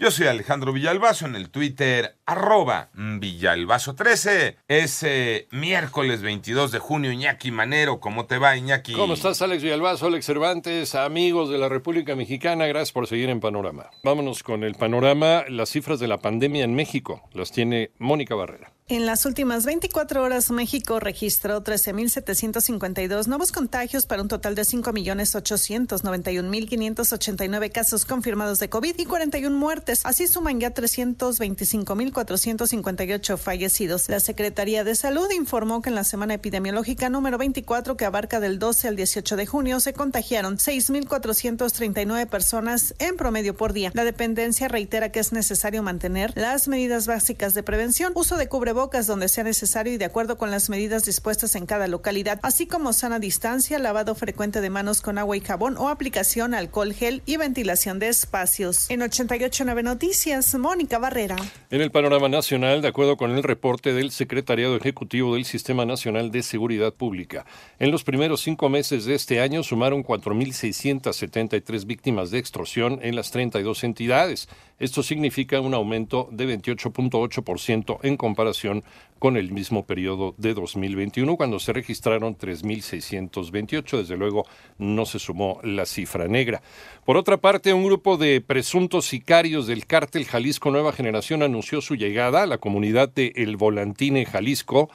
Yo soy Alejandro Villalbazo en el Twitter arroba Villalbazo13. Es miércoles 22 de junio, Iñaki Manero. ¿Cómo te va, Iñaki? ¿Cómo estás, Alex Villalbazo, Alex Cervantes, amigos de la República Mexicana? Gracias por seguir en Panorama. Vámonos con el panorama. Las cifras de la pandemia en México las tiene Mónica Barrera. En las últimas 24 horas, México registró 13.752 nuevos contagios para un total de 5.891.589 casos confirmados de COVID y 41 muertes. Así suman ya 325.458 fallecidos. La Secretaría de Salud informó que en la semana epidemiológica número 24, que abarca del 12 al 18 de junio, se contagiaron 6.439 personas en promedio por día. La dependencia reitera que es necesario mantener las medidas básicas de prevención, uso de cubrebocas bocas donde sea necesario y de acuerdo con las medidas dispuestas en cada localidad, así como sana distancia, lavado frecuente de manos con agua y jabón o aplicación alcohol gel y ventilación de espacios. En 889 Noticias, Mónica Barrera. En el panorama nacional, de acuerdo con el reporte del Secretariado Ejecutivo del Sistema Nacional de Seguridad Pública, en los primeros cinco meses de este año sumaron 4.673 víctimas de extorsión en las 32 entidades. Esto significa un aumento de 28.8% en comparación con el mismo periodo de 2021, cuando se registraron 3.628. Desde luego, no se sumó la cifra negra. Por otra parte, un grupo de presuntos sicarios del cártel Jalisco Nueva Generación anunció su llegada a la comunidad de El Volantine, Jalisco,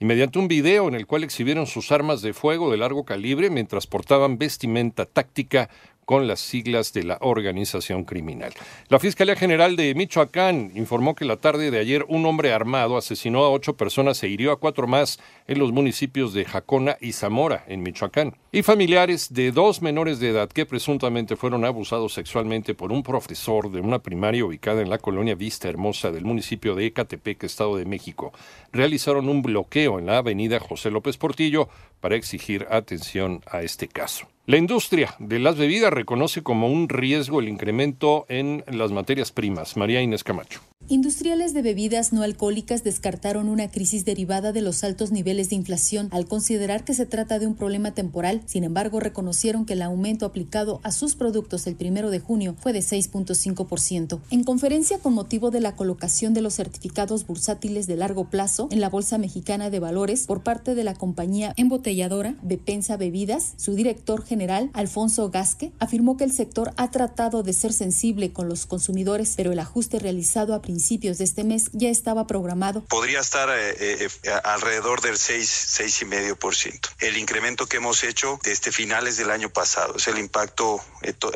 y mediante un video en el cual exhibieron sus armas de fuego de largo calibre mientras portaban vestimenta táctica con las siglas de la organización criminal. La Fiscalía General de Michoacán informó que la tarde de ayer un hombre armado asesinó a ocho personas e hirió a cuatro más en los municipios de Jacona y Zamora, en Michoacán. Y familiares de dos menores de edad que presuntamente fueron abusados sexualmente por un profesor de una primaria ubicada en la colonia Vista Hermosa del municipio de Ecatepec, Estado de México, realizaron un bloqueo en la avenida José López Portillo para exigir atención a este caso. La industria de las bebidas reconoce como un riesgo el incremento en las materias primas. María Inés Camacho. Industriales de bebidas no alcohólicas descartaron una crisis derivada de los altos niveles de inflación al considerar que se trata de un problema temporal. Sin embargo, reconocieron que el aumento aplicado a sus productos el primero de junio fue de 6.5%. En conferencia con motivo de la colocación de los certificados bursátiles de largo plazo en la Bolsa Mexicana de Valores por parte de la compañía embotelladora Bepensa Bebidas, su director general, Alfonso Gasque, afirmó que el sector ha tratado de ser sensible con los consumidores, pero el ajuste realizado a de este mes ya estaba programado. Podría estar eh, eh, eh, alrededor del 6, 6,5%. El incremento que hemos hecho desde finales del año pasado es el impacto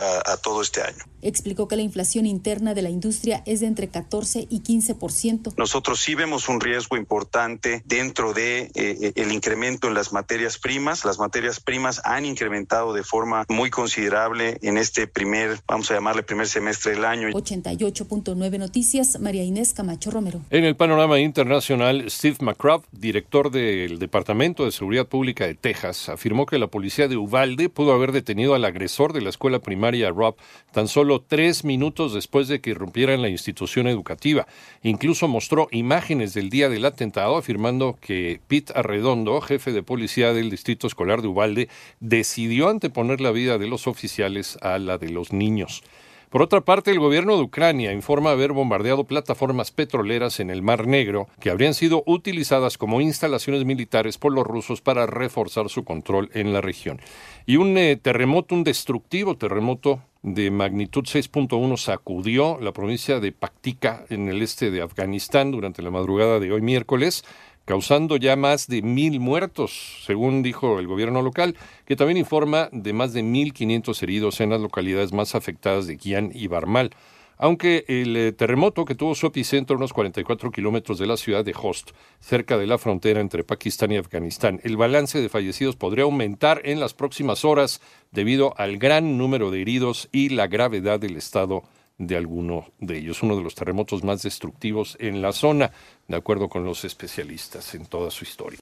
a, a todo este año. Explicó que la inflación interna de la industria es de entre 14 y 15%. Nosotros sí vemos un riesgo importante dentro de el incremento en las materias primas. Las materias primas han incrementado de forma muy considerable en este primer, vamos a llamarle primer semestre del año. 88.9 Noticias, María Inés Camacho Romero. En el panorama internacional, Steve McCraw, director del Departamento de Seguridad Pública de Texas, afirmó que la policía de Uvalde pudo haber detenido al agresor de la escuela primaria Rob tan solo tres minutos después de que irrumpiera en la institución educativa. Incluso mostró imágenes del día del atentado, afirmando que Pete Arredondo, jefe de policía del Distrito Escolar de Uvalde, decidió anteponer la vida de los oficiales a la de los niños. Por otra parte, el gobierno de Ucrania informa haber bombardeado plataformas petroleras en el Mar Negro que habrían sido utilizadas como instalaciones militares por los rusos para reforzar su control en la región. Y un eh, terremoto, un destructivo terremoto de magnitud 6.1 sacudió la provincia de Paktika en el este de Afganistán durante la madrugada de hoy miércoles causando ya más de mil muertos, según dijo el gobierno local, que también informa de más de 1.500 heridos en las localidades más afectadas de Kian y Barmal. Aunque el eh, terremoto que tuvo su epicentro a unos 44 kilómetros de la ciudad de Host, cerca de la frontera entre Pakistán y Afganistán, el balance de fallecidos podría aumentar en las próximas horas debido al gran número de heridos y la gravedad del estado de alguno de ellos, uno de los terremotos más destructivos en la zona, de acuerdo con los especialistas en toda su historia.